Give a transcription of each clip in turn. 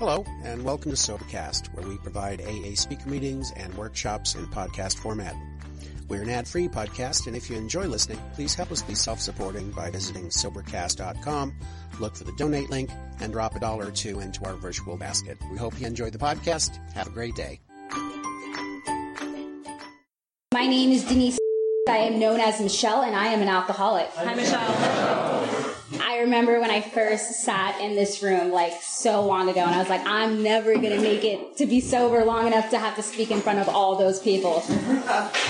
Hello, and welcome to Sobercast, where we provide AA speaker meetings and workshops in podcast format. We're an ad-free podcast, and if you enjoy listening, please help us be self-supporting by visiting Sobercast.com, look for the donate link, and drop a dollar or two into our virtual basket. We hope you enjoy the podcast. Have a great day. My name is Denise. I am known as Michelle, and I am an alcoholic. Hi, Michelle. I remember when I first sat in this room, like so long ago, and I was like, I'm never gonna make it to be sober long enough to have to speak in front of all those people.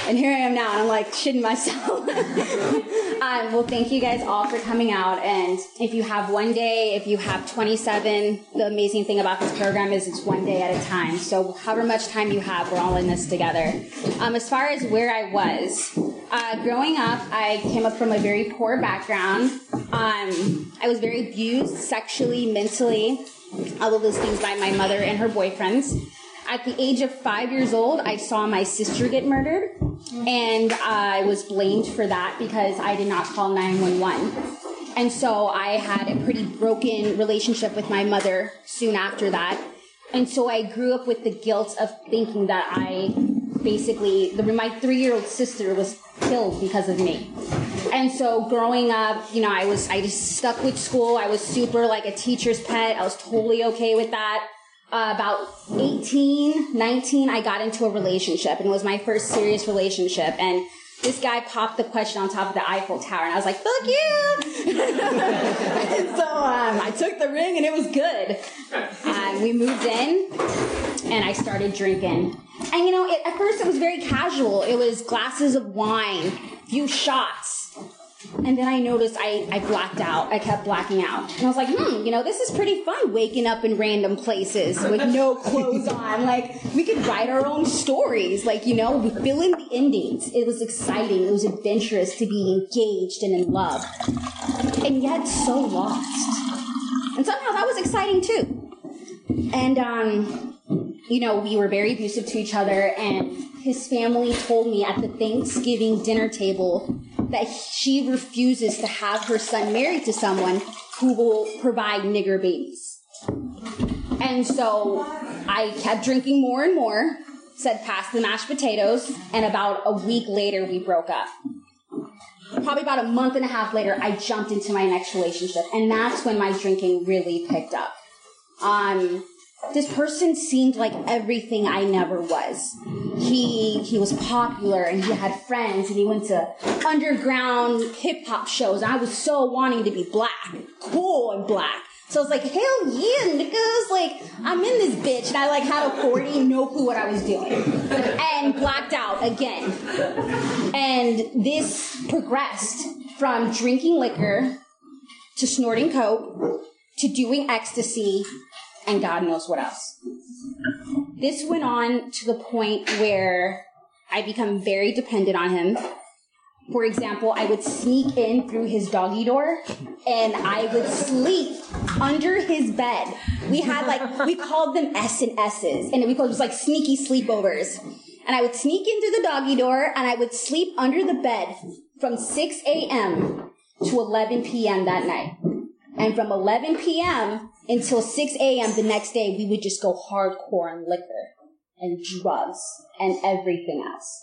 and here I am now, and I'm like shitting myself. um, well, thank you guys all for coming out. And if you have one day, if you have 27, the amazing thing about this program is it's one day at a time. So however much time you have, we're all in this together. Um, as far as where I was, uh, growing up, I came up from a very poor background. Um, I was very abused sexually, mentally, all of those things by my mother and her boyfriends. At the age of five years old, I saw my sister get murdered, and I was blamed for that because I did not call 911. And so I had a pretty broken relationship with my mother soon after that. And so I grew up with the guilt of thinking that I basically, the, my three year old sister was killed because of me. And so growing up, you know, I was, I just stuck with school. I was super like a teacher's pet. I was totally okay with that. Uh, about 18, 19, I got into a relationship and it was my first serious relationship. And this guy popped the question on top of the Eiffel Tower and I was like, fuck you! so um, I took the ring and it was good. And we moved in and I started drinking. And you know, it, at first it was very casual. It was glasses of wine, few shots. And then I noticed I, I blacked out. I kept blacking out. And I was like, hmm, you know, this is pretty fun waking up in random places with no clothes on. Like, we could write our own stories. Like, you know, we fill in the endings. It was exciting. It was adventurous to be engaged and in love. And yet so lost. And somehow that was exciting too. And, um, you know, we were very abusive to each other, and his family told me at the Thanksgiving dinner table that she refuses to have her son married to someone who will provide nigger babies. And so I kept drinking more and more, said pass the mashed potatoes, and about a week later we broke up. Probably about a month and a half later, I jumped into my next relationship, and that's when my drinking really picked up. Um, this person seemed like everything I never was. He he was popular and he had friends and he went to underground hip hop shows. I was so wanting to be black, cool and black. So I was like, hell yeah, niggas! Like I'm in this bitch, and I like had a forty, no clue what I was doing, and blacked out again. And this progressed from drinking liquor to snorting coke to doing ecstasy and God knows what else. This went on to the point where I become very dependent on him. For example, I would sneak in through his doggy door and I would sleep under his bed. We had like, we called them S and S's and we called it was like sneaky sleepovers. And I would sneak in through the doggy door and I would sleep under the bed from 6 a.m. to 11 p.m. that night. And from 11 p.m. until 6 a.m. the next day, we would just go hardcore on liquor and drugs and everything else.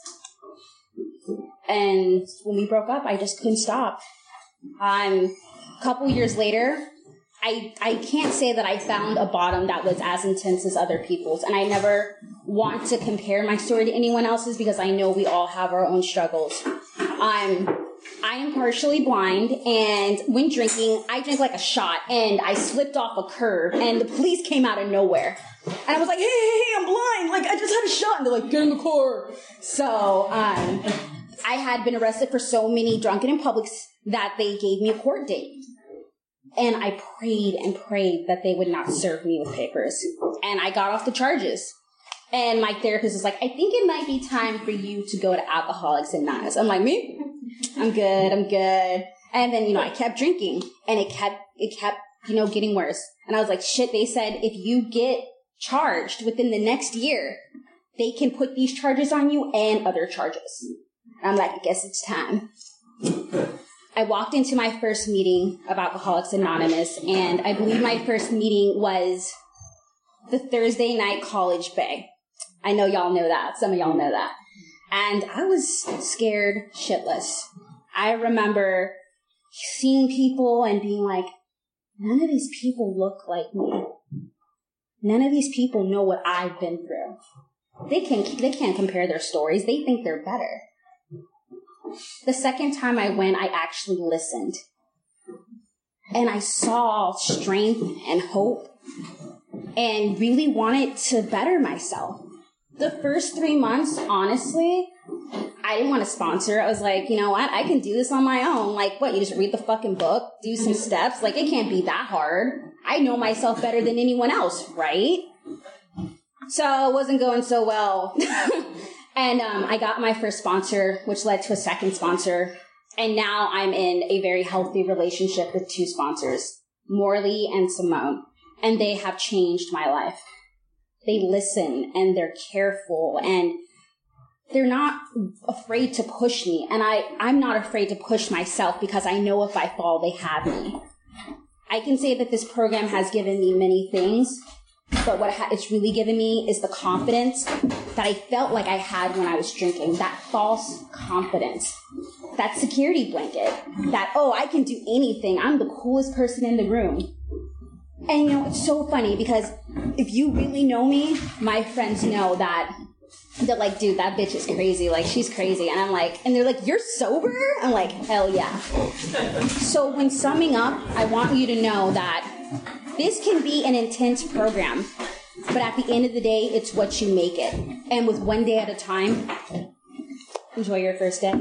And when we broke up, I just couldn't stop. Um, a couple years later, I, I can't say that I found a bottom that was as intense as other people's. And I never want to compare my story to anyone else's because I know we all have our own struggles. Um, I am partially blind, and when drinking, I drank like a shot, and I slipped off a curb, and the police came out of nowhere. And I was like, hey, hey, hey, I'm blind. Like, I just had a shot. And they're like, get in the car. So, um, I had been arrested for so many drunken in publics that they gave me a court date. And I prayed and prayed that they would not serve me with papers. And I got off the charges. And my therapist was like, I think it might be time for you to go to Alcoholics Anonymous. I'm like, me? I'm good, I'm good. And then, you know, I kept drinking and it kept, it kept, you know, getting worse. And I was like, shit, they said if you get charged within the next year, they can put these charges on you and other charges. And I'm like, I guess it's time. I walked into my first meeting of Alcoholics Anonymous, and I believe my first meeting was the Thursday night college bay. I know y'all know that. Some of y'all mm-hmm. know that. And I was scared shitless. I remember seeing people and being like, none of these people look like me. None of these people know what I've been through. They can they can't compare their stories. They think they're better. The second time I went, I actually listened. And I saw strength and hope and really wanted to better myself. The first three months, honestly, I didn't want to sponsor. I was like, you know what? I can do this on my own. Like, what? You just read the fucking book, do some steps. Like, it can't be that hard. I know myself better than anyone else, right? So it wasn't going so well. and um, I got my first sponsor, which led to a second sponsor. And now I'm in a very healthy relationship with two sponsors, Morley and Simone. And they have changed my life. They listen and they're careful and they're not afraid to push me. And I, I'm not afraid to push myself because I know if I fall, they have me. I can say that this program has given me many things, but what it's really given me is the confidence that I felt like I had when I was drinking. That false confidence. That security blanket. That, oh, I can do anything. I'm the coolest person in the room. And you know, it's so funny because if you really know me, my friends know that they're like, dude, that bitch is crazy. Like, she's crazy. And I'm like, and they're like, you're sober? I'm like, hell yeah. so, when summing up, I want you to know that this can be an intense program, but at the end of the day, it's what you make it. And with one day at a time, enjoy your first day.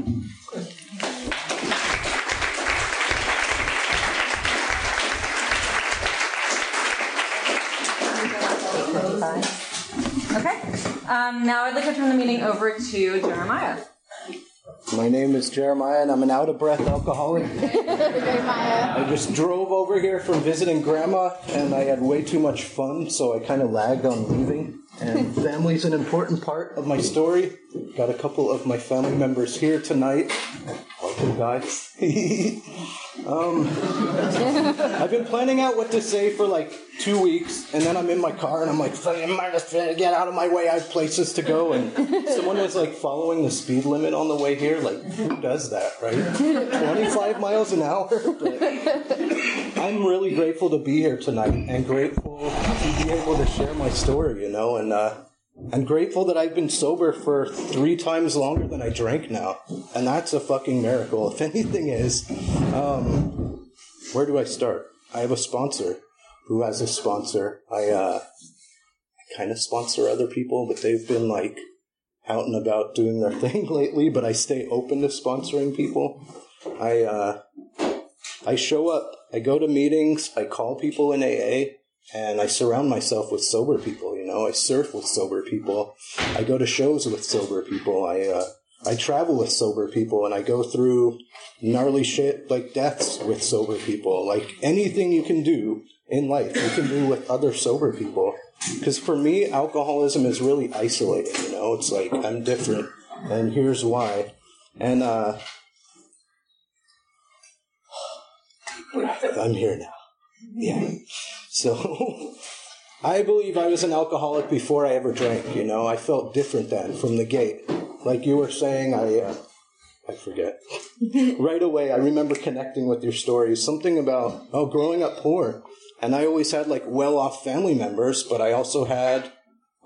Um, now I'd like to turn the meeting over to Jeremiah. My name is Jeremiah, and I'm an out of breath alcoholic. I just drove over here from visiting grandma, and I had way too much fun, so I kind of lagged on leaving. And family's an important part of my story. Got a couple of my family members here tonight. Welcome, guys. um, I've been planning out what to say for like two weeks, and then I'm in my car and I'm like, get out of my way, I have places to go. And someone was like following the speed limit on the way here. Like, who does that, right? 25 miles an hour? But I'm really grateful to be here tonight and grateful to be able to share my story, you know, and, uh, I'm grateful that I've been sober for three times longer than I drank now. And that's a fucking miracle. If anything is, um, where do I start? I have a sponsor who has a sponsor. I, uh, kind of sponsor other people, but they've been like out and about doing their thing lately, but I stay open to sponsoring people. I, uh, I show up, I go to meetings, I call people in AA, and I surround myself with sober people. You know, I surf with sober people. I go to shows with sober people. I uh, I travel with sober people, and I go through gnarly shit like deaths with sober people. Like anything you can do in life, you can do with other sober people. Because for me, alcoholism is really isolating. You know, it's like I'm different, and here's why. And uh, I'm here now. Yeah. So I believe I was an alcoholic before I ever drank. You know, I felt different then from the gate. Like you were saying, I uh, I forget. right away, I remember connecting with your story. Something about oh, growing up poor, and I always had like well-off family members, but I also had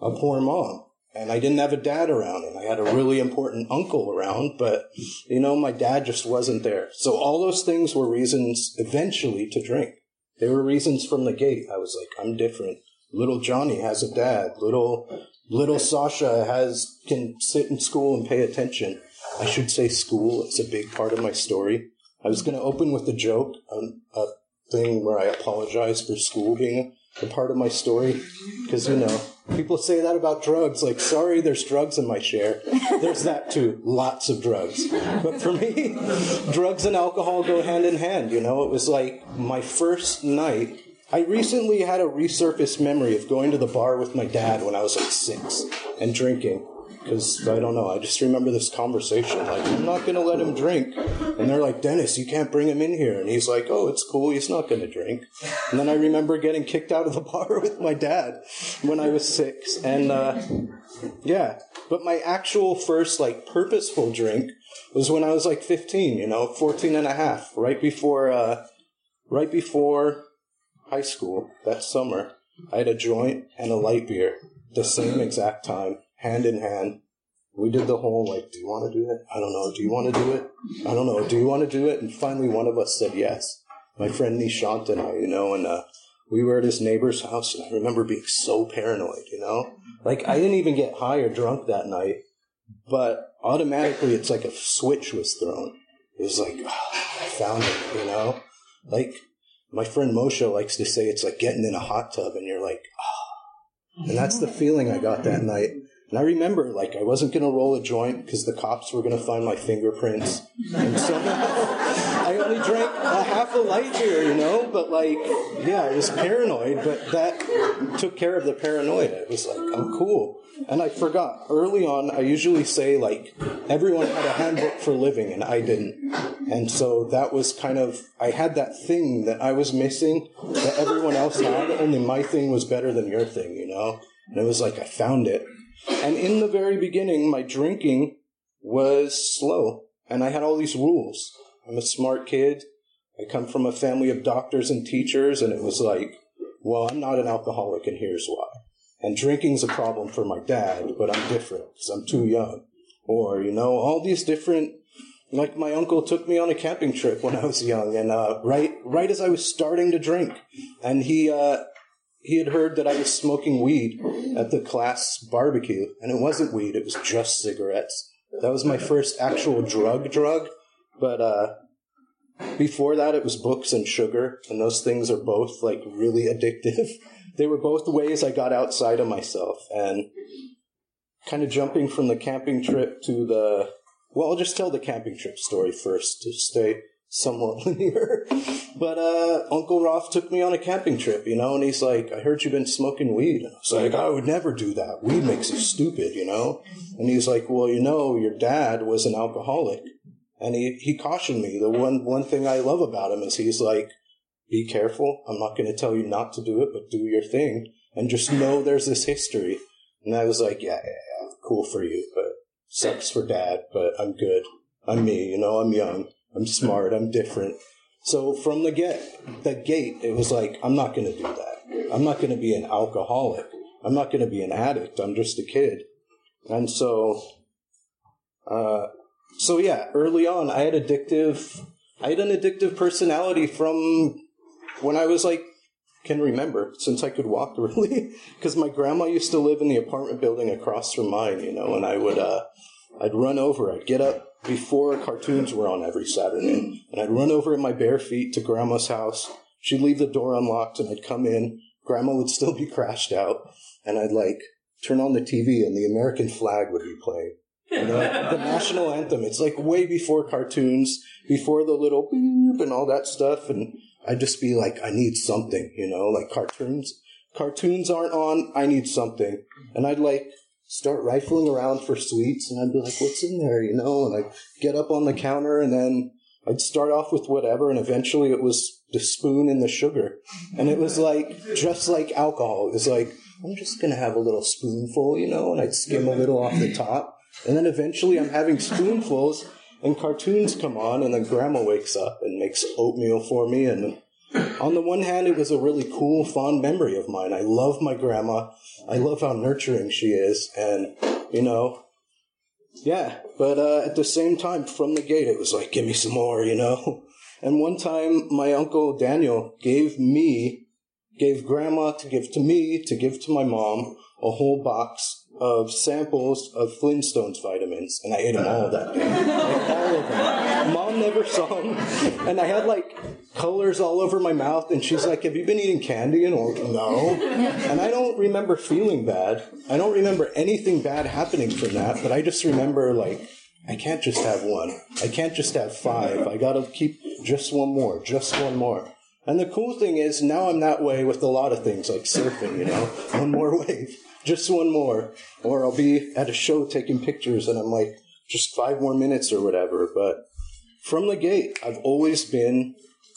a poor mom. And I didn't have a dad around, and I had a really important uncle around, but you know, my dad just wasn't there. So all those things were reasons eventually to drink. They were reasons from the gate. I was like, I'm different. Little Johnny has a dad. Little little Sasha has can sit in school and pay attention. I should say school. It's a big part of my story. I was going to open with a joke, a, a thing where I apologize for school being a part of my story, because you know people say that about drugs. Like, sorry, there's drugs in my share. There's that too, lots of drugs. But for me, drugs and alcohol go hand in hand. You know, it was like my first night I recently had a resurfaced memory of going to the bar with my dad when I was like six and drinking. Because I don't know. I just remember this conversation. Like, I'm not going to let him drink. And they're like, Dennis, you can't bring him in here. And he's like, oh, it's cool. He's not going to drink. And then I remember getting kicked out of the bar with my dad when I was six. And, uh, yeah. But my actual first, like, purposeful drink was when I was like 15, you know, 14 and a half, right before, uh, right before high school that summer. I had a joint and a light beer the same exact time, hand in hand. We did the whole like, do you want to do it? I don't know. Do you want to do it? I don't know. Do you want to do it? And finally, one of us said yes. My friend Nishant and I, you know, and uh, we were at his neighbor's house, and I remember being so paranoid, you know, like I didn't even get high or drunk that night, but automatically it's like a switch was thrown. It was like, oh, I found it, you know, like my friend Moshe likes to say it's like getting in a hot tub and you're like, oh. And that's the feeling I got that night. And I remember, like, I wasn't going to roll a joint because the cops were going to find my fingerprints. And so I only drank a half a light beer, you know? But, like, yeah, I was paranoid, but that took care of the paranoia. It was like, I'm cool. And I forgot. Early on, I usually say, like, everyone had a handbook for living, and I didn't. And so that was kind of, I had that thing that I was missing that everyone else had, only my thing was better than your thing, you know? And it was like, I found it. And in the very beginning, my drinking was slow, and I had all these rules. I'm a smart kid. I come from a family of doctors and teachers, and it was like, well, I'm not an alcoholic, and here's why. And drinking's a problem for my dad, but I'm different because I'm too young. Or, you know, all these different, like my uncle took me on a camping trip when I was young, and uh, right, right as I was starting to drink, and he, uh, he had heard that I was smoking weed at the class barbecue, and it wasn't weed, it was just cigarettes. That was my first actual drug drug, but uh, before that it was books and sugar, and those things are both like really addictive. they were both ways I got outside of myself, and kind of jumping from the camping trip to the well, I'll just tell the camping trip story first to stay somewhat linear. but uh, Uncle Roth took me on a camping trip, you know, and he's like, I heard you've been smoking weed. And I was like, I would never do that. Weed makes you stupid, you know? And he's like, Well, you know, your dad was an alcoholic. And he, he cautioned me. The one, one thing I love about him is he's like, Be careful. I'm not going to tell you not to do it, but do your thing. And just know there's this history. And I was like, Yeah, yeah, yeah cool for you, but sucks for dad, but I'm good. I'm me, you know, I'm young. I'm smart. I'm different. So from the get, the gate, it was like, I'm not going to do that. I'm not going to be an alcoholic. I'm not going to be an addict. I'm just a kid. And so, uh, so yeah, early on, I had addictive, I had an addictive personality from when I was like, can remember since I could walk really, because my grandma used to live in the apartment building across from mine, you know, and I would, uh, I'd run over, I'd get up before cartoons were on every Saturday, and I'd run over in my bare feet to grandma's house. She'd leave the door unlocked, and I'd come in. Grandma would still be crashed out, and I'd like turn on the TV, and the American flag would be playing. You know, the national anthem. It's like way before cartoons, before the little boop and all that stuff, and I'd just be like, I need something, you know, like cartoons. Cartoons aren't on. I need something, and I'd like start rifling around for sweets and I'd be like, what's in there, you know? And I'd get up on the counter and then I'd start off with whatever and eventually it was the spoon and the sugar. And it was like, just like alcohol. It was like, I'm just going to have a little spoonful, you know? And I'd skim a little off the top. And then eventually I'm having spoonfuls and cartoons come on and then grandma wakes up and makes oatmeal for me and on the one hand, it was a really cool, fond memory of mine. I love my grandma. I love how nurturing she is. And, you know, yeah. But uh, at the same time, from the gate, it was like, give me some more, you know? And one time, my uncle Daniel gave me, gave grandma to give to me, to give to my mom, a whole box of samples of Flintstones vitamins, and I ate them all that day. Like, all of them. Mom never saw them. And I had like colors all over my mouth, and she's like, Have you been eating candy? And I'm like, No. And I don't remember feeling bad. I don't remember anything bad happening from that, but I just remember like, I can't just have one. I can't just have five. I gotta keep just one more, just one more. And the cool thing is now I'm that way with a lot of things like surfing, you know, one more wave. just one more. Or I'll be at a show taking pictures and I'm like, just five more minutes or whatever. But from the gate, I've always been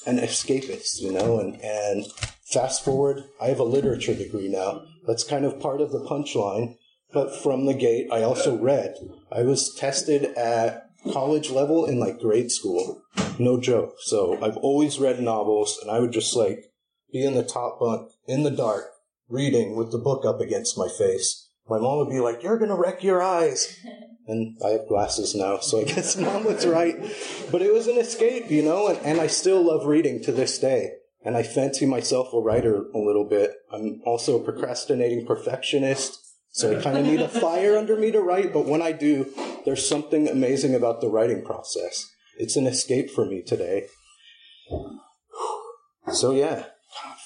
an escapist, you know, and, and fast forward, I have a literature degree now. That's kind of part of the punchline. But from the gate, I also read. I was tested at college level in like grade school. No joke. So I've always read novels and I would just like be in the top bunk in the dark reading with the book up against my face. My mom would be like, You're gonna wreck your eyes. And I have glasses now, so I guess mom was right. But it was an escape, you know, and, and I still love reading to this day. And I fancy myself a writer a little bit. I'm also a procrastinating perfectionist. So I kind of need a fire under me to write, but when I do, there's something amazing about the writing process. It's an escape for me today. So yeah,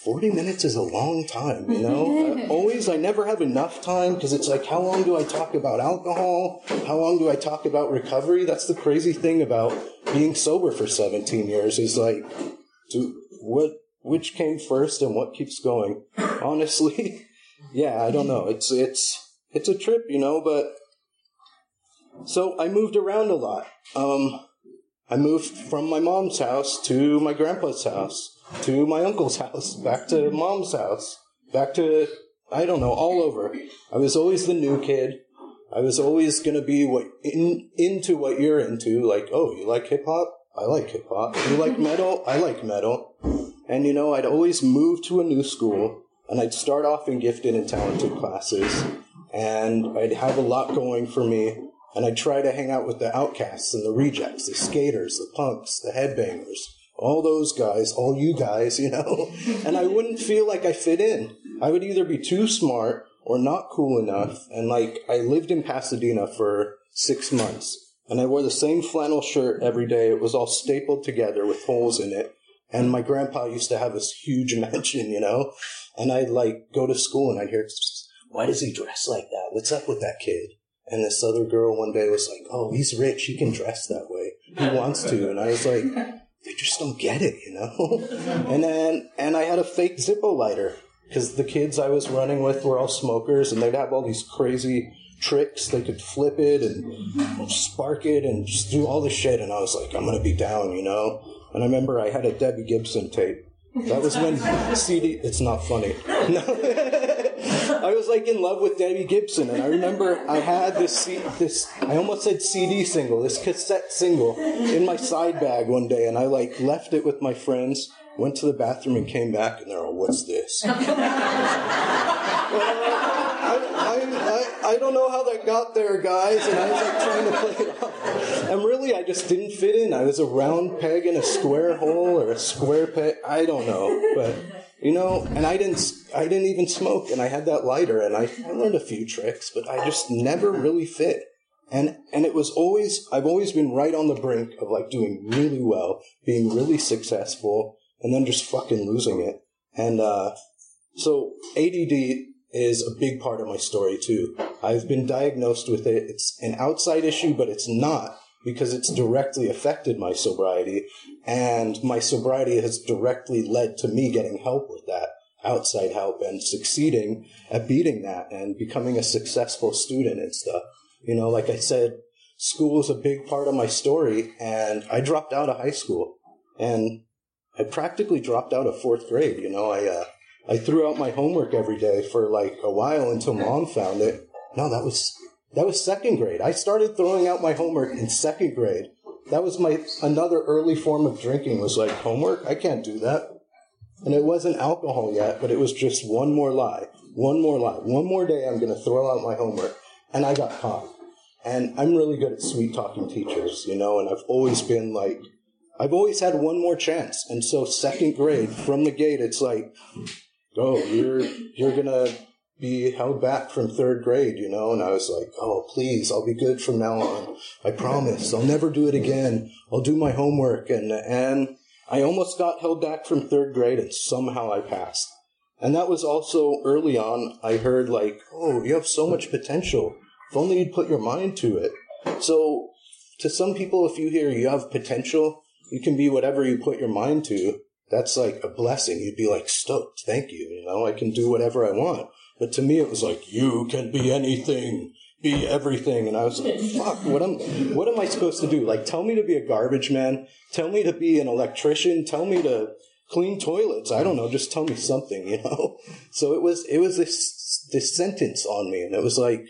40 minutes is a long time, you know? always, I never have enough time because it's like, how long do I talk about alcohol? How long do I talk about recovery? That's the crazy thing about being sober for 17 years is like, do, what, which came first and what keeps going? Honestly, yeah, I don't know. It's, it's, it's a trip, you know, but so I moved around a lot. Um, I moved from my mom's house to my grandpa's house to my uncle's house, back to mom's house, back to, I don't know, all over. I was always the new kid. I was always going to be what in, into what you're into. Like, oh, you like hip hop? I like hip hop. You like metal? I like metal. And you know, I'd always move to a new school and I'd start off in gifted and talented classes and I'd have a lot going for me. And I'd try to hang out with the outcasts and the rejects, the skaters, the punks, the headbangers, all those guys, all you guys, you know, and I wouldn't feel like I fit in. I would either be too smart or not cool enough. And like, I lived in Pasadena for six months and I wore the same flannel shirt every day. It was all stapled together with holes in it. And my grandpa used to have this huge mansion, you know, and I'd like go to school and I'd hear, why does he dress like that? What's up with that kid? And this other girl one day was like, oh, he's rich. He can dress that way. He wants to. And I was like, they just don't get it, you know? and then, and I had a fake Zippo lighter because the kids I was running with were all smokers and they'd have all these crazy tricks. They could flip it and spark it and just do all this shit. And I was like, I'm to be down, you know? And I remember I had a Debbie Gibson tape. That was when CD, it's not funny. No. I was like in love with Debbie Gibson, and I remember I had this this I almost said CD single, this cassette single, in my side bag one day, and I like left it with my friends, went to the bathroom, and came back, and they're all, "What's this?" I, I, I don't know how that got there, guys, and I was like trying to play it off. And really, I just didn't fit in. I was a round peg in a square hole, or a square peg. I don't know, but you know, and I didn't, I didn't even smoke, and I had that lighter, and I, I learned a few tricks, but I just never really fit. And, and it was always, I've always been right on the brink of like doing really well, being really successful, and then just fucking losing it. And, uh, so ADD is a big part of my story too. I've been diagnosed with it. It's an outside issue, but it's not because it's directly affected my sobriety and my sobriety has directly led to me getting help with that outside help and succeeding at beating that and becoming a successful student and stuff. You know, like I said, school is a big part of my story and I dropped out of high school and I practically dropped out of fourth grade. You know, I, uh, I threw out my homework every day for like a while until mom found it. No, that was that was second grade. I started throwing out my homework in second grade. That was my another early form of drinking was like homework. I can't do that. And it wasn't alcohol yet, but it was just one more lie. One more lie. One more day I'm going to throw out my homework. And I got caught. And I'm really good at sweet talking teachers, you know, and I've always been like, I've always had one more chance. And so second grade from the gate, it's like, oh, you're, you're to be held back from third grade, you know, and I was like, oh, please, I'll be good from now on. I promise. I'll never do it again. I'll do my homework. And, and I almost got held back from third grade and somehow I passed. And that was also early on. I heard like, oh, you have so much potential. If only you'd put your mind to it. So to some people, if you hear you have potential, you can be whatever you put your mind to. That's like a blessing. You'd be like stoked. Thank you. You know, I can do whatever I want. But to me, it was like, you can be anything, be everything. And I was like, fuck, what am, what am I supposed to do? Like, tell me to be a garbage man. Tell me to be an electrician. Tell me to clean toilets. I don't know. Just tell me something, you know? So it was, it was this, this sentence on me. And it was like,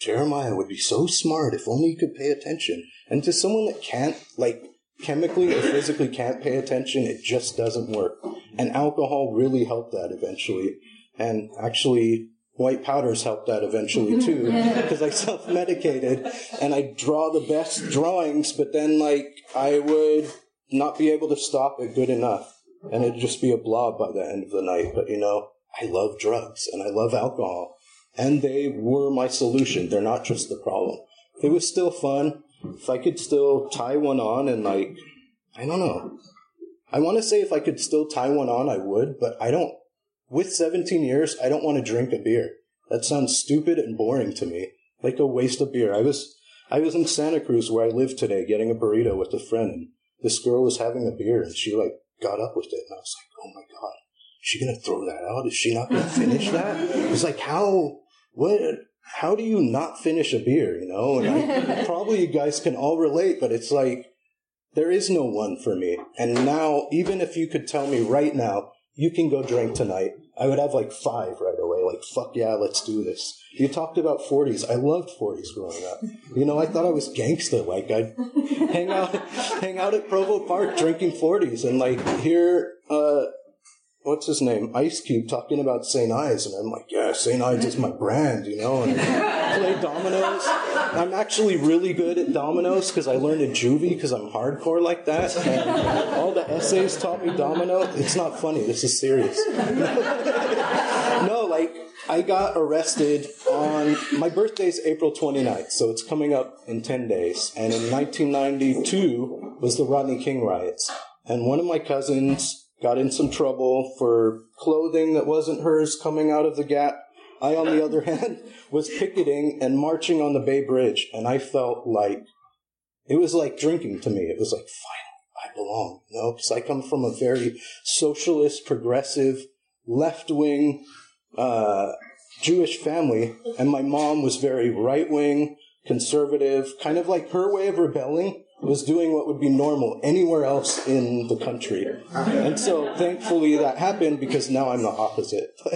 Jeremiah would be so smart if only he could pay attention. And to someone that can't, like, chemically or physically can't pay attention, it just doesn't work. And alcohol really helped that eventually. And actually, white powders helped that eventually too, because I self medicated and I draw the best drawings, but then, like, I would not be able to stop it good enough. And it'd just be a blob by the end of the night. But you know, I love drugs and I love alcohol. And they were my solution. They're not just the problem. It was still fun if I could still tie one on and like, I don't know. I want to say if I could still tie one on, I would, but I don't. With 17 years, I don't want to drink a beer. That sounds stupid and boring to me, like a waste of beer. I was, I was in Santa Cruz where I live today, getting a burrito with a friend, and this girl was having a beer, and she like got up with it, and I was like, oh my god, is she gonna throw that out? Is she not gonna finish that? It's like how, what? how do you not finish a beer, you know? And I, probably you guys can all relate, but it's like, there is no one for me. And now, even if you could tell me right now, you can go drink tonight, I would have like five right away. Like, fuck yeah, let's do this. You talked about 40s. I loved 40s growing up. You know, I thought I was gangster. Like, I'd hang out, hang out at Provo Park drinking 40s and like hear, uh, what's his name, Ice Cube talking about St. Ides, and I'm like, yeah, St. Ides is my brand, you know, and play dominoes. I'm actually really good at dominoes because I learned at juvie because I'm hardcore like that. And all the essays taught me domino. It's not funny. This is serious. no, like I got arrested on my birthday's April 29th, so it's coming up in 10 days. And in 1992 was the Rodney King riots. And one of my cousins got in some trouble for clothing that wasn't hers coming out of the gap. I, on the other hand, was picketing and marching on the Bay Bridge, and I felt like it was like drinking to me. It was like, finally, I belong, you know, because I come from a very socialist, progressive, left wing uh, Jewish family, and my mom was very right wing, conservative, kind of like her way of rebelling was doing what would be normal anywhere else in the country. And so thankfully that happened because now I'm the opposite.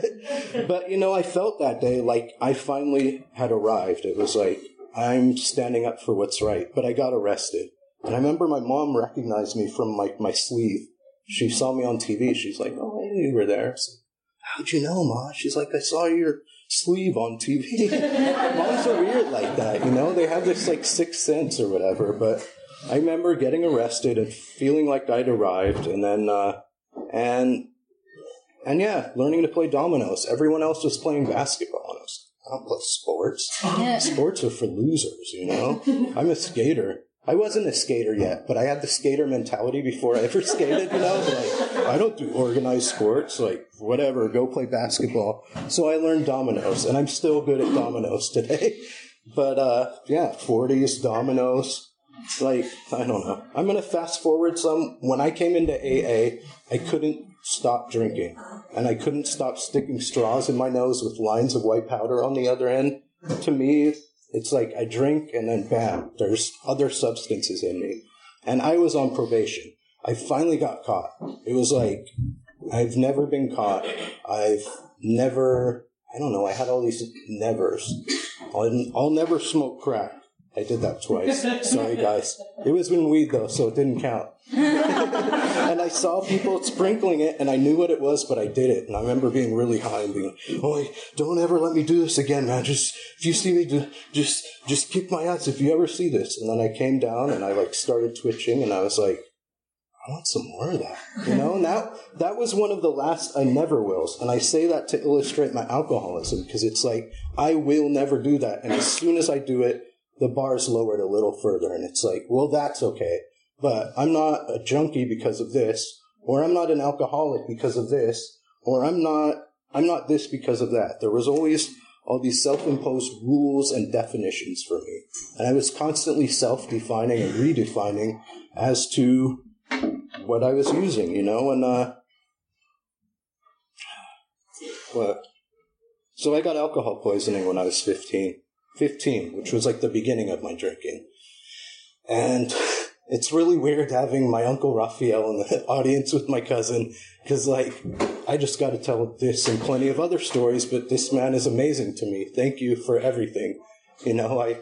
But, but you know, I felt that day like I finally had arrived. It was like, I'm standing up for what's right. But I got arrested. And I remember my mom recognized me from like my, my sleeve. She saw me on TV. She's like, oh, you were there. So, How'd you know, Ma? She's like, I saw your sleeve on TV. Moms are weird like that, you know? They have this like sixth sense or whatever, but I remember getting arrested and feeling like I'd arrived, and then uh, and and yeah, learning to play dominoes. Everyone else was playing basketball, and I was like, I don't play sports. sports are for losers, you know. I'm a skater. I wasn't a skater yet, but I had the skater mentality before I ever skated. You know, like I don't do organized sports. Like whatever, go play basketball. So I learned dominoes, and I'm still good at dominoes today. But uh, yeah, 40s dominoes like I don't know. I'm gonna fast forward some. When I came into AA, I couldn't stop drinking, and I couldn't stop sticking straws in my nose with lines of white powder on the other end. To me, it's like I drink and then bam, there's other substances in me, and I was on probation. I finally got caught. It was like I've never been caught. I've never. I don't know. I had all these nevers. I'll, I'll never smoke crack. I did that twice. Sorry, guys. It was in weed, though, so it didn't count. and I saw people sprinkling it, and I knew what it was, but I did it. And I remember being really high and being, "Oh, don't ever let me do this again, man. Just if you see me, do, just just kick my ass if you ever see this." And then I came down, and I like started twitching, and I was like, I want some more of that. You know, and that, that was one of the last I never wills. And I say that to illustrate my alcoholism because it's like, I will never do that. And as soon as I do it, the bar's lowered a little further and it's like, well, that's okay. But I'm not a junkie because of this, or I'm not an alcoholic because of this, or I'm not, I'm not this because of that. There was always all these self-imposed rules and definitions for me. And I was constantly self-defining and redefining as to what I was using, you know, and, uh, what? So I got alcohol poisoning when I was 15. 15, which was like the beginning of my drinking. And it's really weird having my uncle Raphael in the audience with my cousin because, like, I just got to tell this and plenty of other stories, but this man is amazing to me. Thank you for everything. You know, I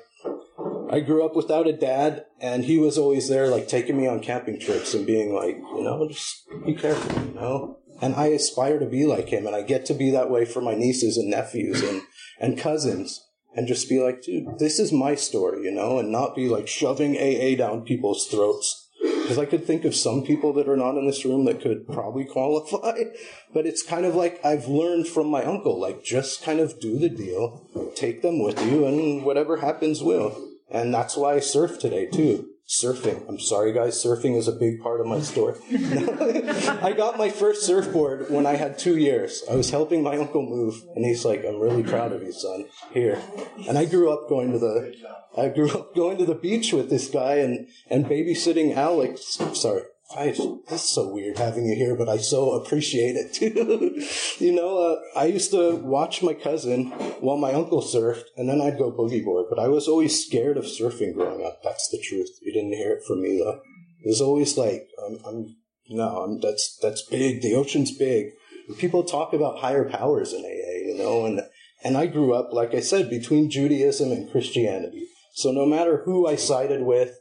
I grew up without a dad, and he was always there, like taking me on camping trips and being like, you know, just be careful, you know. And I aspire to be like him, and I get to be that way for my nieces and nephews and and cousins, and just be like, dude, this is my story, you know, and not be like shoving AA down people's throats. Because I could think of some people that are not in this room that could probably qualify, but it's kind of like I've learned from my uncle, like just kind of do the deal, take them with you, and whatever happens will. And that's why I surf today too. Surfing. I'm sorry guys, surfing is a big part of my story. I got my first surfboard when I had two years. I was helping my uncle move and he's like, I'm really proud of you, son. Here. And I grew up going to the I grew up going to the beach with this guy and, and babysitting Alex. Sorry. I, it's so weird having you here, but I so appreciate it too. you know, uh, I used to watch my cousin while my uncle surfed, and then I'd go boogie board. But I was always scared of surfing growing up. That's the truth. You didn't hear it from me though. It was always like, I'm, I'm no, I'm, that's that's big. The ocean's big. People talk about higher powers in AA, you know, and and I grew up, like I said, between Judaism and Christianity. So no matter who I sided with,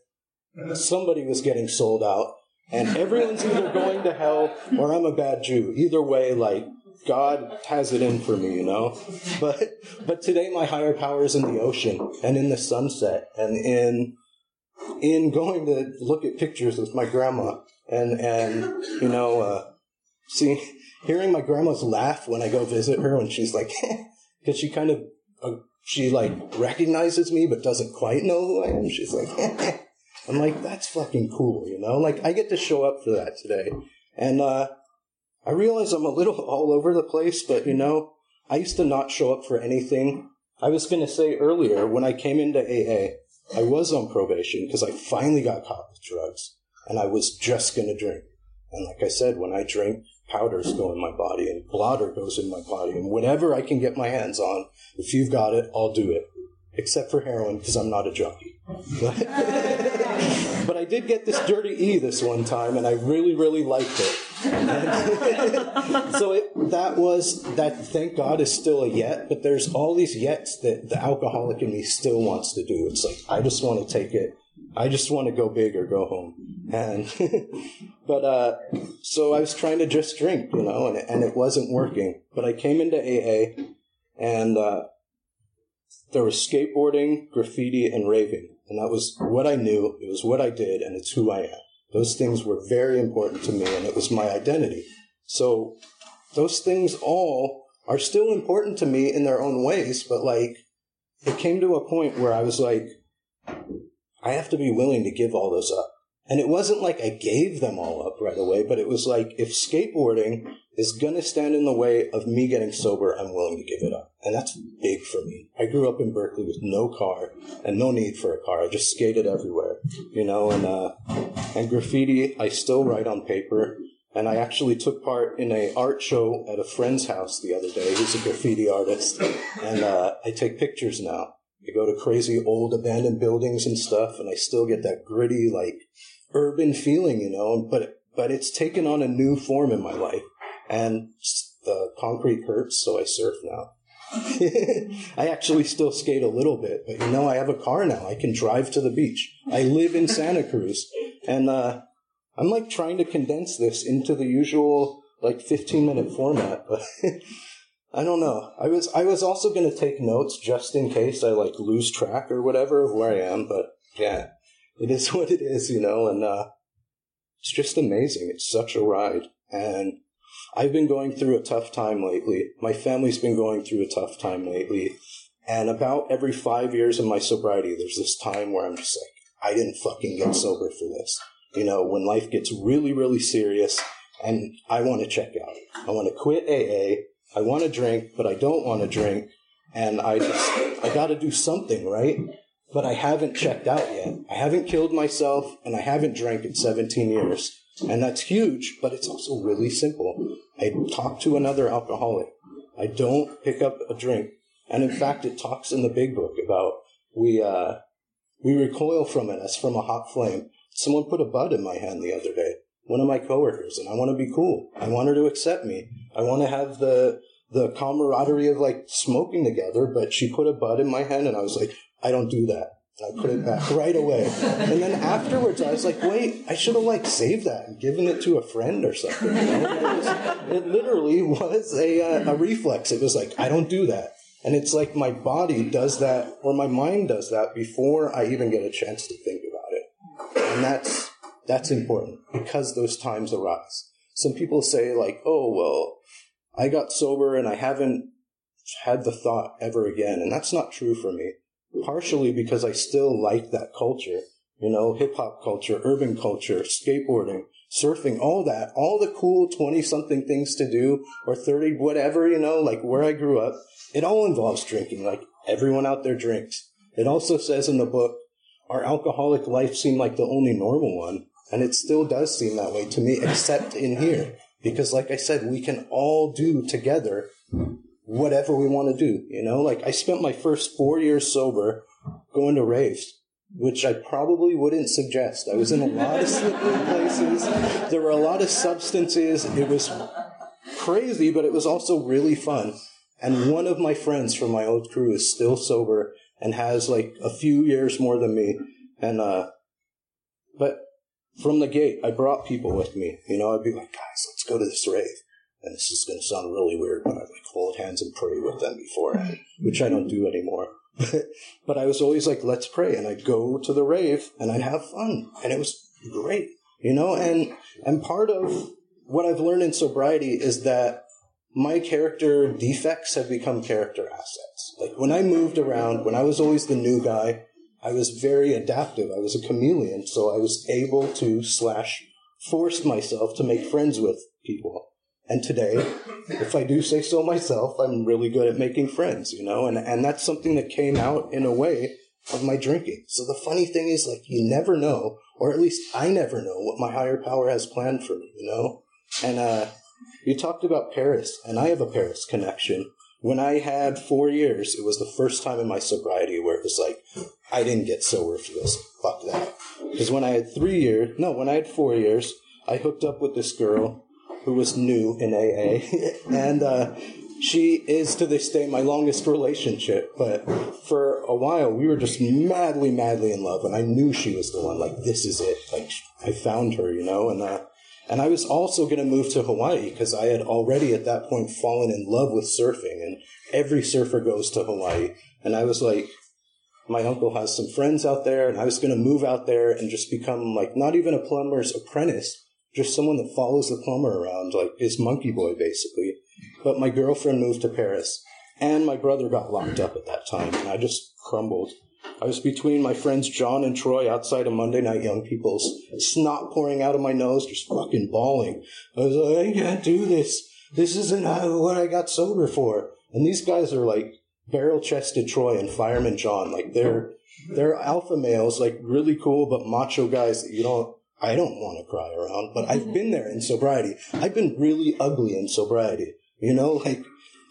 somebody was getting sold out and everyone's either going to hell or I'm a bad Jew. Either way, like God has it in for me, you know. But but today my higher power is in the ocean and in the sunset and in in going to look at pictures with my grandma and and you know uh, see hearing my grandma's laugh when I go visit her when she's like because she kind of uh, she like recognizes me but doesn't quite know who I am. She's like. I'm like, that's fucking cool, you know? Like, I get to show up for that today. And, uh, I realize I'm a little all over the place, but, you know, I used to not show up for anything. I was going to say earlier, when I came into AA, I was on probation because I finally got caught with drugs and I was just going to drink. And like I said, when I drink, powders go in my body and blotter goes in my body and whatever I can get my hands on, if you've got it, I'll do it. Except for heroin because I'm not a junkie. But, I did get this dirty E this one time, and I really, really liked it. so it, that was that. Thank God is still a yet, but there's all these yets that the alcoholic in me still wants to do. It's like I just want to take it. I just want to go big or go home. And but uh, so I was trying to just drink, you know, and and it wasn't working. But I came into AA, and uh, there was skateboarding, graffiti, and raving. And that was what I knew, it was what I did, and it's who I am. Those things were very important to me, and it was my identity. So those things all are still important to me in their own ways, but like, it came to a point where I was like, I have to be willing to give all those up. And it wasn't like I gave them all up right away, but it was like, if skateboarding is going to stand in the way of me getting sober, I'm willing to give it up. And that's big for me. I grew up in Berkeley with no car and no need for a car. I just skated everywhere, you know, and, uh, and graffiti, I still write on paper. And I actually took part in a art show at a friend's house the other day. He's a graffiti artist. And, uh, I take pictures now. I go to crazy old abandoned buildings and stuff, and I still get that gritty, like, urban feeling, you know, but, but it's taken on a new form in my life. And the concrete hurts, so I surf now. I actually still skate a little bit, but you know, I have a car now. I can drive to the beach. I live in Santa Cruz, and uh, I'm like trying to condense this into the usual like 15 minute format, but I don't know. I was I was also going to take notes just in case I like lose track or whatever of where I am, but yeah, it is what it is, you know, and uh, it's just amazing. It's such a ride, and I've been going through a tough time lately. My family's been going through a tough time lately. And about every five years of my sobriety, there's this time where I'm just like, I didn't fucking get sober for this. You know, when life gets really, really serious and I want to check out. I want to quit AA. I want to drink, but I don't want to drink. And I just, I got to do something, right? But I haven't checked out yet. I haven't killed myself and I haven't drank in 17 years. And that's huge, but it's also really simple. I talk to another alcoholic. I don't pick up a drink. And in fact, it talks in the big book about we, uh, we recoil from it as from a hot flame. Someone put a bud in my hand the other day, one of my coworkers, and I want to be cool. I want her to accept me. I want to have the, the camaraderie of like smoking together, but she put a bud in my hand and I was like, I don't do that. I put it back right away. And then afterwards, I was like, wait, I should have like saved that and given it to a friend or something. You know? it, was, it, literally was a, uh, a reflex. It was like, I don't do that. And it's like my body does that, or my mind does that before I even get a chance to think about it. And that's, that's important because those times arise. Some people say like, oh, well, I got sober and I haven't had the thought ever again. And that's not true for me. Partially because I still like that culture, you know, hip hop culture, urban culture, skateboarding, surfing, all that, all the cool 20 something things to do or 30, whatever, you know, like where I grew up. It all involves drinking. Like everyone out there drinks. It also says in the book, our alcoholic life seemed like the only normal one. And it still does seem that way to me, except in here. Because like I said, we can all do together whatever we want to do, you know? Like I spent my first four years sober going to raves, which I probably wouldn't suggest. I was in a lot of slippery places. There were a lot of substances. It was crazy, but it was also really fun. And one of my friends from my old crew is still sober and has like a few years more than me. And, uh, but from the gate, I brought people with me. You know, I'd be like, guys, let's go to this rave. And this is going to sound really weird, but I'd like hold hands and pray with them beforehand, which I don't do anymore. but I was always like, let's pray. And I'd go to the rave and I'd have fun. And it was great, you know, and, and part of what I've learned in sobriety is that my character defects have become character assets. Like when I moved around, when I was always the new guy, I was very adaptive. I was a chameleon, so I was able to slash forced myself to make friends with people. And today, if I do say so myself, I'm really good at making friends, you know, and, and that's something that came out in a way of my drinking. So the funny thing is, like, you never know, or at least I never know what my higher power has planned for me, you know? And, uh, you talked about Paris, and I have a Paris connection. When I had four years, it was the first time in my sobriety where it was like, I didn't get sober for this. Fuck that. Because when I had three years, no, when I had four years, I hooked up with this girl who was new in AA, and uh, she is to this day my longest relationship. But for a while, we were just madly, madly in love, and I knew she was the one. Like this is it. Like I found her, you know, and. Uh, and I was also going to move to Hawaii because I had already at that point fallen in love with surfing, and every surfer goes to Hawaii. And I was like, my uncle has some friends out there, and I was going to move out there and just become like not even a plumber's apprentice, just someone that follows the plumber around, like his monkey boy, basically. But my girlfriend moved to Paris, and my brother got locked up at that time, and I just crumbled. I was between my friends John and Troy outside of Monday Night Young People's, snot pouring out of my nose, just fucking bawling. I was like, I can't do this. This isn't what I got sober for. And these guys are like barrel chested Troy and fireman John. Like they're, they're alpha males, like really cool, but macho guys that you don't, I don't want to cry around, but I've mm-hmm. been there in sobriety. I've been really ugly in sobriety. You know, like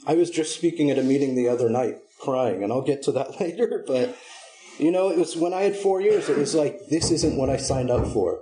I was just speaking at a meeting the other night crying and I'll get to that later, but you know, it was when I had four years, it was like, this isn't what I signed up for.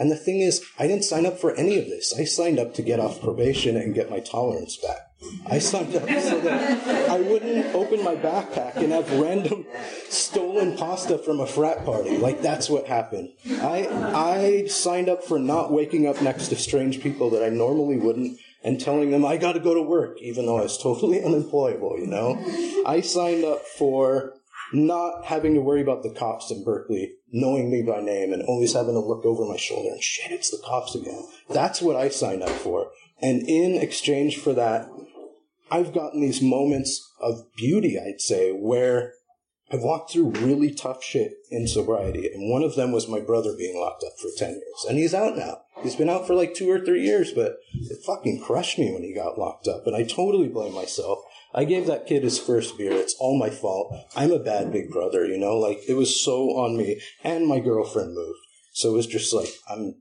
And the thing is, I didn't sign up for any of this. I signed up to get off probation and get my tolerance back. I signed up so that I wouldn't open my backpack and have random stolen pasta from a frat party. Like that's what happened. I I signed up for not waking up next to strange people that I normally wouldn't and telling them I got to go to work even though I was totally unemployable, you know? I signed up for not having to worry about the cops in Berkeley knowing me by name and always having to look over my shoulder and shit, it's the cops again. That's what I signed up for. And in exchange for that, I've gotten these moments of beauty, I'd say, where I've walked through really tough shit in sobriety. And one of them was my brother being locked up for 10 years. And he's out now. He's been out for like two or three years, but it fucking crushed me when he got locked up. And I totally blame myself. I gave that kid his first beer. It's all my fault. I'm a bad big brother, you know? Like, it was so on me. And my girlfriend moved. So it was just like, I'm,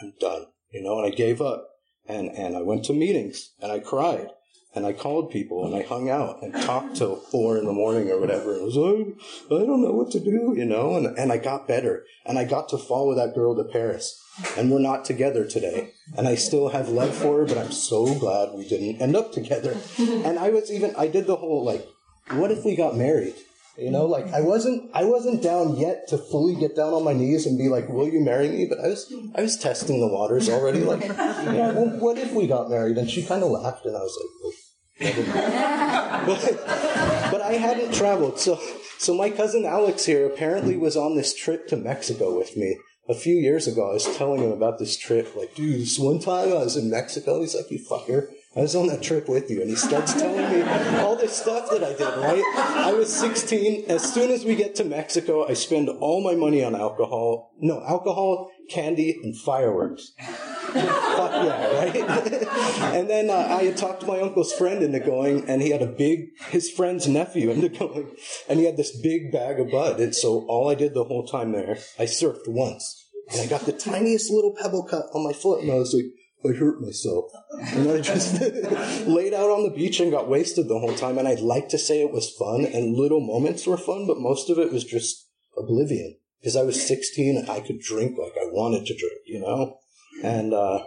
I'm done, you know? And I gave up. And, and I went to meetings and I cried. And I called people and I hung out and talked till four in the morning or whatever. And I was like, I don't know what to do, you know, and, and I got better and I got to follow that girl to Paris and we're not together today. And I still have love for her, but I'm so glad we didn't end up together. And I was even, I did the whole like, what if we got married? You know, like I wasn't, I wasn't down yet to fully get down on my knees and be like, "Will you marry me?" But I was, I was testing the waters already. Like, well, what if we got married? And she kind of laughed, and I was like, oh, but, but I hadn't traveled. So, so my cousin Alex here apparently was on this trip to Mexico with me a few years ago. I was telling him about this trip. Like, dude, this one time I was in Mexico. He's like, you fucker. I was on that trip with you. And he starts telling me all this stuff that I did, right? I was 16. As soon as we get to Mexico, I spend all my money on alcohol. No, alcohol, candy, and fireworks. Fuck yeah, right? and then uh, I had talked to my uncle's friend into going, and he had a big, his friend's nephew into going, and he had this big bag of bud. And so all I did the whole time there, I surfed once, and I got the tiniest little pebble cut on my foot, and I was like, I hurt myself. And I just laid out on the beach and got wasted the whole time. And I'd like to say it was fun and little moments were fun, but most of it was just oblivion. Because I was 16 and I could drink like I wanted to drink, you know? And, uh,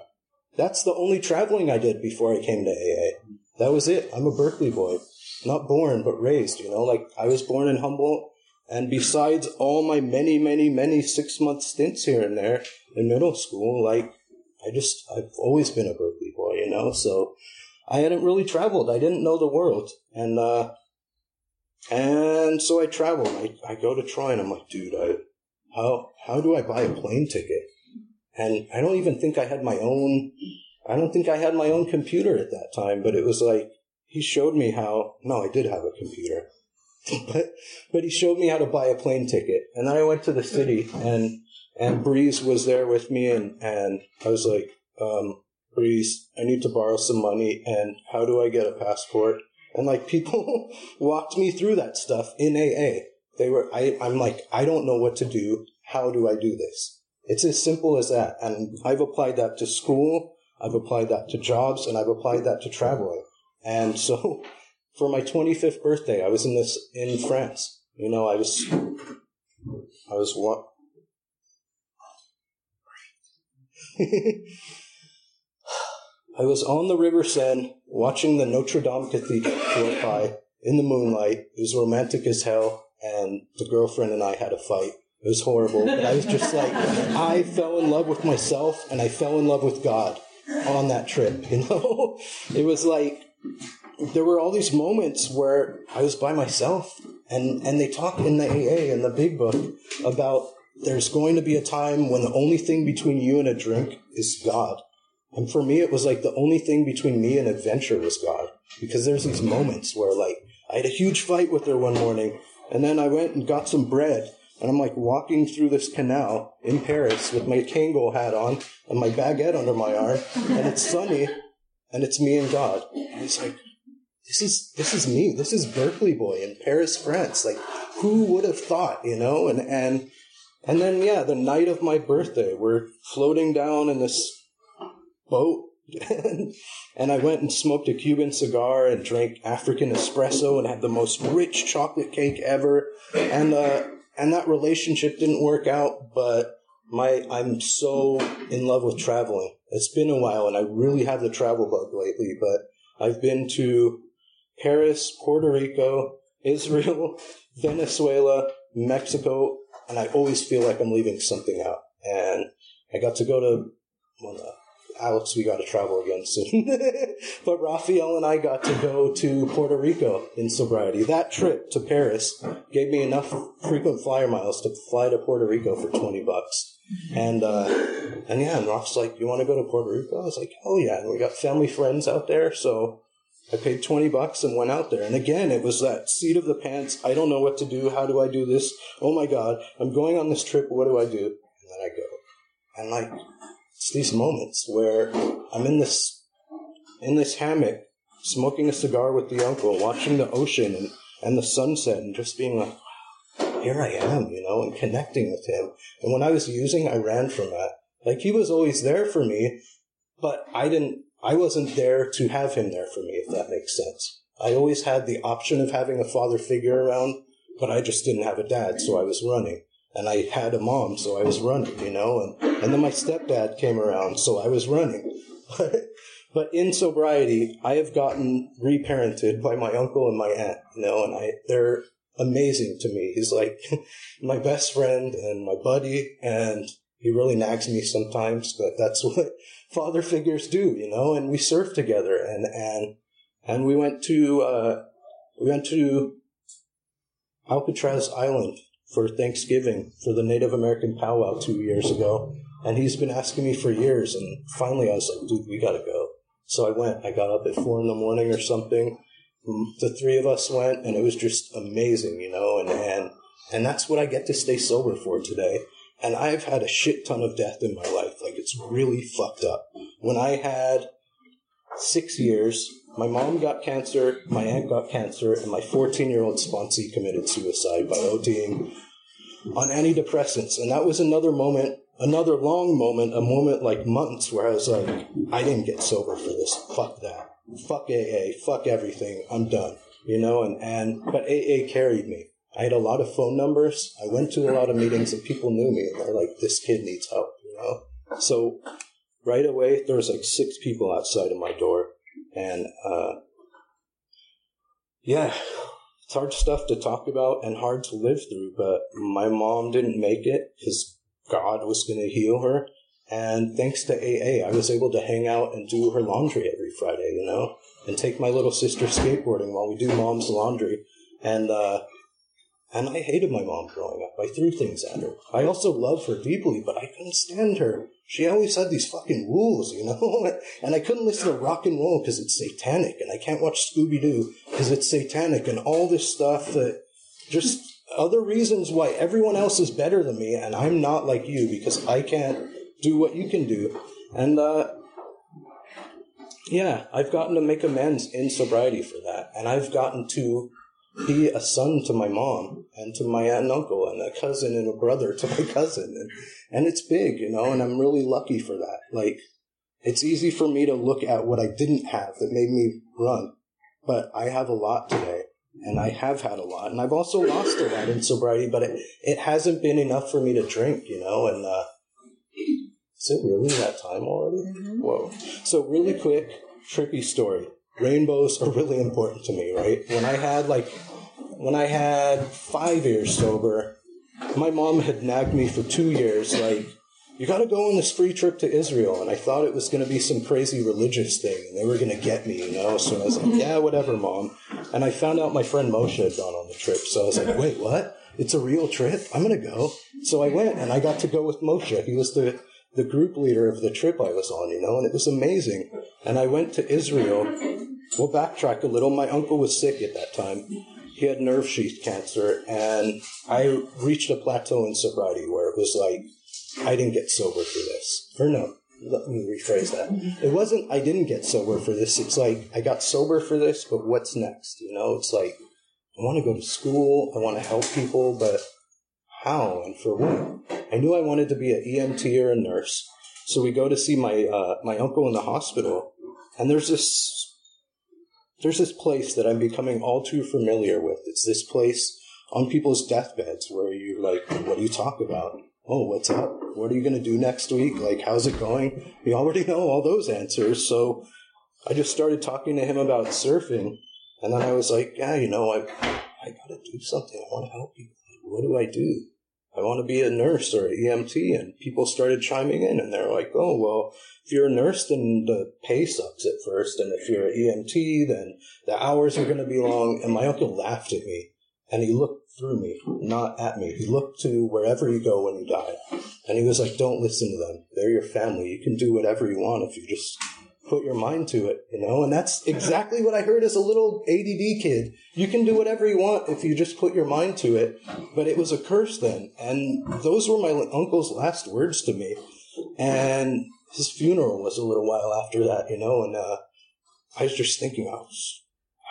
that's the only traveling I did before I came to AA. That was it. I'm a Berkeley boy. Not born, but raised, you know? Like, I was born in Humboldt. And besides all my many, many, many six month stints here and there in middle school, like, I just, I've always been a Berkeley boy, you know, so I hadn't really traveled. I didn't know the world. And, uh, and so I traveled. I, I go to Troy and I'm like, dude, I, how, how do I buy a plane ticket? And I don't even think I had my own, I don't think I had my own computer at that time, but it was like, he showed me how, no, I did have a computer, but, but he showed me how to buy a plane ticket. And then I went to the city and and Breeze was there with me, and and I was like, um, Breeze, I need to borrow some money, and how do I get a passport? And like people walked me through that stuff in AA. They were, I, I'm like, I don't know what to do. How do I do this? It's as simple as that. And I've applied that to school. I've applied that to jobs and I've applied that to traveling. And so for my 25th birthday, I was in this, in France. You know, I was, I was what, I was on the River Seine watching the Notre Dame Cathedral float by in the moonlight. It was romantic as hell, and the girlfriend and I had a fight. It was horrible, but I was just like, I fell in love with myself and I fell in love with God on that trip, you know? It was like, there were all these moments where I was by myself and, and they talk in the AA in the big book about there's going to be a time when the only thing between you and a drink is God. And for me, it was like the only thing between me and adventure was God. Because there's these moments where like, I had a huge fight with her one morning, and then I went and got some bread, and I'm like walking through this canal in Paris with my Kangol hat on and my baguette under my arm, and it's sunny, and it's me and God. And it's like, this is, this is me. This is Berkeley boy in Paris, France. Like, who would have thought, you know? And, and, and then, yeah, the night of my birthday, we're floating down in this boat. and I went and smoked a Cuban cigar and drank African espresso and had the most rich chocolate cake ever. And, uh, and that relationship didn't work out, but my, I'm so in love with traveling. It's been a while and I really have the travel bug lately, but I've been to Paris, Puerto Rico, Israel, Venezuela, Mexico, and I always feel like I'm leaving something out. And I got to go to, well, uh, Alex, we got to travel again soon. but Raphael and I got to go to Puerto Rico in sobriety. That trip to Paris gave me enough frequent flyer miles to fly to Puerto Rico for 20 bucks. And, uh, and yeah, and Roth's like, you want to go to Puerto Rico? I was like, oh yeah. And we got family friends out there. So I paid 20 bucks and went out there. And again, it was that seat of the pants. I don't know what to do. How do I do this? Oh my God, I'm going on this trip. What do I do? And then I go. And like, it's these moments where I'm in this, in this hammock, smoking a cigar with the uncle, watching the ocean and, and the sunset and just being like, wow, here I am, you know, and connecting with him. And when I was using, I ran from that. Like he was always there for me, but I didn't I wasn't there to have him there for me, if that makes sense. I always had the option of having a father figure around, but I just didn't have a dad, so I was running. And I had a mom, so I was running, you know, and, and then my stepdad came around, so I was running. But, in sobriety, I have gotten reparented by my uncle and my aunt, you know, and I, they're amazing to me. He's like my best friend and my buddy, and he really nags me sometimes, but that's what father figures do, you know, and we surf together and, and, and we went to, uh, we went to Alcatraz Island for Thanksgiving for the Native American powwow two years ago. And he's been asking me for years. And finally I was like, dude, we gotta go. So I went. I got up at four in the morning or something. The three of us went and it was just amazing, you know, and, and, and that's what I get to stay sober for today. And I've had a shit ton of death in my life. Like it's really fucked up. When I had six years, my mom got cancer, my aunt got cancer, and my 14 year old sponsee committed suicide by ODing on antidepressants. And that was another moment, another long moment, a moment like months where I was like, I didn't get sober for this. Fuck that. Fuck AA. Fuck everything. I'm done. You know, and, and, but AA carried me. I had a lot of phone numbers. I went to a lot of meetings and people knew me they're like, this kid needs help, you know? So right away, there was like six people outside of my door and, uh, yeah, it's hard stuff to talk about and hard to live through, but my mom didn't make it because God was going to heal her. And thanks to AA, I was able to hang out and do her laundry every Friday, you know, and take my little sister skateboarding while we do mom's laundry. And, uh, and I hated my mom growing up. I threw things at her. I also loved her deeply, but I couldn't stand her. She always had these fucking rules, you know? and I couldn't listen to rock and roll because it's satanic. And I can't watch Scooby Doo because it's satanic and all this stuff that just other reasons why everyone else is better than me and I'm not like you because I can't do what you can do. And, uh, yeah, I've gotten to make amends in sobriety for that. And I've gotten to be a son to my mom and to my aunt and uncle and a cousin and a brother to my cousin. And, and it's big, you know, and I'm really lucky for that. Like, it's easy for me to look at what I didn't have that made me run, but I have a lot today and I have had a lot and I've also lost a lot in sobriety, but it, it hasn't been enough for me to drink, you know, and, uh, is it really that time already? Mm-hmm. Whoa. So really quick, trippy story rainbows are really important to me, right? When I had like, when I had five years sober, my mom had nagged me for two years, like, you gotta go on this free trip to Israel. And I thought it was gonna be some crazy religious thing and they were gonna get me, you know? So I was like, yeah, whatever, mom. And I found out my friend Moshe had gone on the trip. So I was like, wait, what? It's a real trip? I'm gonna go. So I went and I got to go with Moshe. He was the, the group leader of the trip I was on, you know, and it was amazing. And I went to Israel. We'll backtrack a little. My uncle was sick at that time. He had nerve sheath cancer, and I reached a plateau in sobriety where it was like, I didn't get sober for this. Or no, let me rephrase that. It wasn't I didn't get sober for this. It's like I got sober for this, but what's next? You know, it's like I want to go to school, I want to help people, but how and for what? I knew I wanted to be an EMT or a nurse. So we go to see my uh, my uncle in the hospital, and there's this there's this place that I'm becoming all too familiar with. It's this place on people's deathbeds where you're like, what do you talk about? Oh, what's up? What are you going to do next week? Like, how's it going? We already know all those answers. So I just started talking to him about surfing. And then I was like, yeah, you know, I, I got to do something. I want to help people. What do I do? I want to be a nurse or an EMT. And people started chiming in and they're like, oh, well, if you're a nurse, then the pay sucks at first. And if you're an EMT, then the hours are going to be long. And my uncle laughed at me and he looked through me, not at me. He looked to wherever you go when you die. And he was like, don't listen to them. They're your family. You can do whatever you want if you just put your mind to it, you know? And that's exactly what I heard as a little ADD kid. You can do whatever you want if you just put your mind to it. But it was a curse then. And those were my uncle's last words to me. And his funeral was a little while after that, you know? And, uh, I was just thinking how,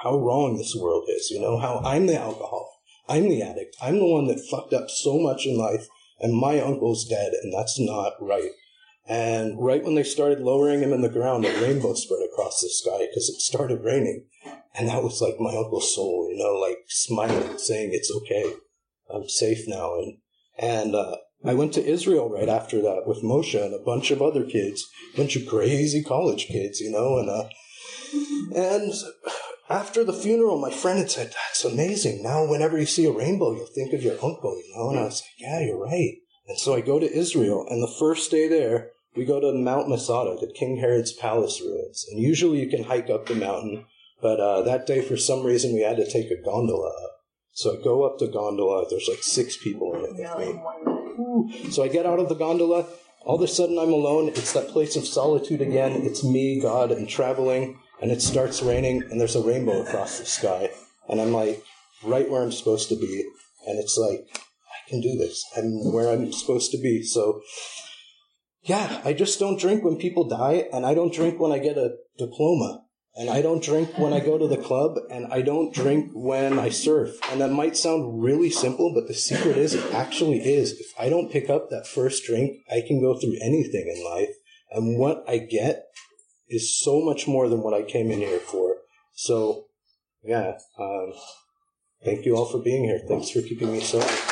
how wrong this world is, you know? How I'm the alcoholic. I'm the addict. I'm the one that fucked up so much in life and my uncle's dead and that's not right. And right when they started lowering him in the ground, a rainbow spread across the sky because it started raining. And that was like my uncle's soul, you know, like smiling, saying, it's okay. I'm safe now. And, and, uh, I went to Israel right after that with Moshe and a bunch of other kids, a bunch of crazy college kids, you know, and, uh, and after the funeral, my friend had said, That's amazing. Now, whenever you see a rainbow, you'll think of your uncle, you know? And I was like, Yeah, you're right. And so I go to Israel, and the first day there, we go to Mount Masada, to King Herod's palace ruins. And usually you can hike up the mountain, but uh, that day, for some reason, we had to take a gondola up. So I go up the gondola, there's like six people in it with me. So I get out of the gondola, all of a sudden I'm alone. It's that place of solitude again. It's me, God, and traveling and it starts raining and there's a rainbow across the sky and i'm like right where i'm supposed to be and it's like can do this i'm where i'm supposed to be so yeah i just don't drink when people die and i don't drink when i get a diploma and I don't drink when I go to the club, and I don't drink when I surf. And that might sound really simple, but the secret is it actually is. If I don't pick up that first drink, I can go through anything in life. And what I get is so much more than what I came in here for. So, yeah, um, thank you all for being here. Thanks for keeping me sober.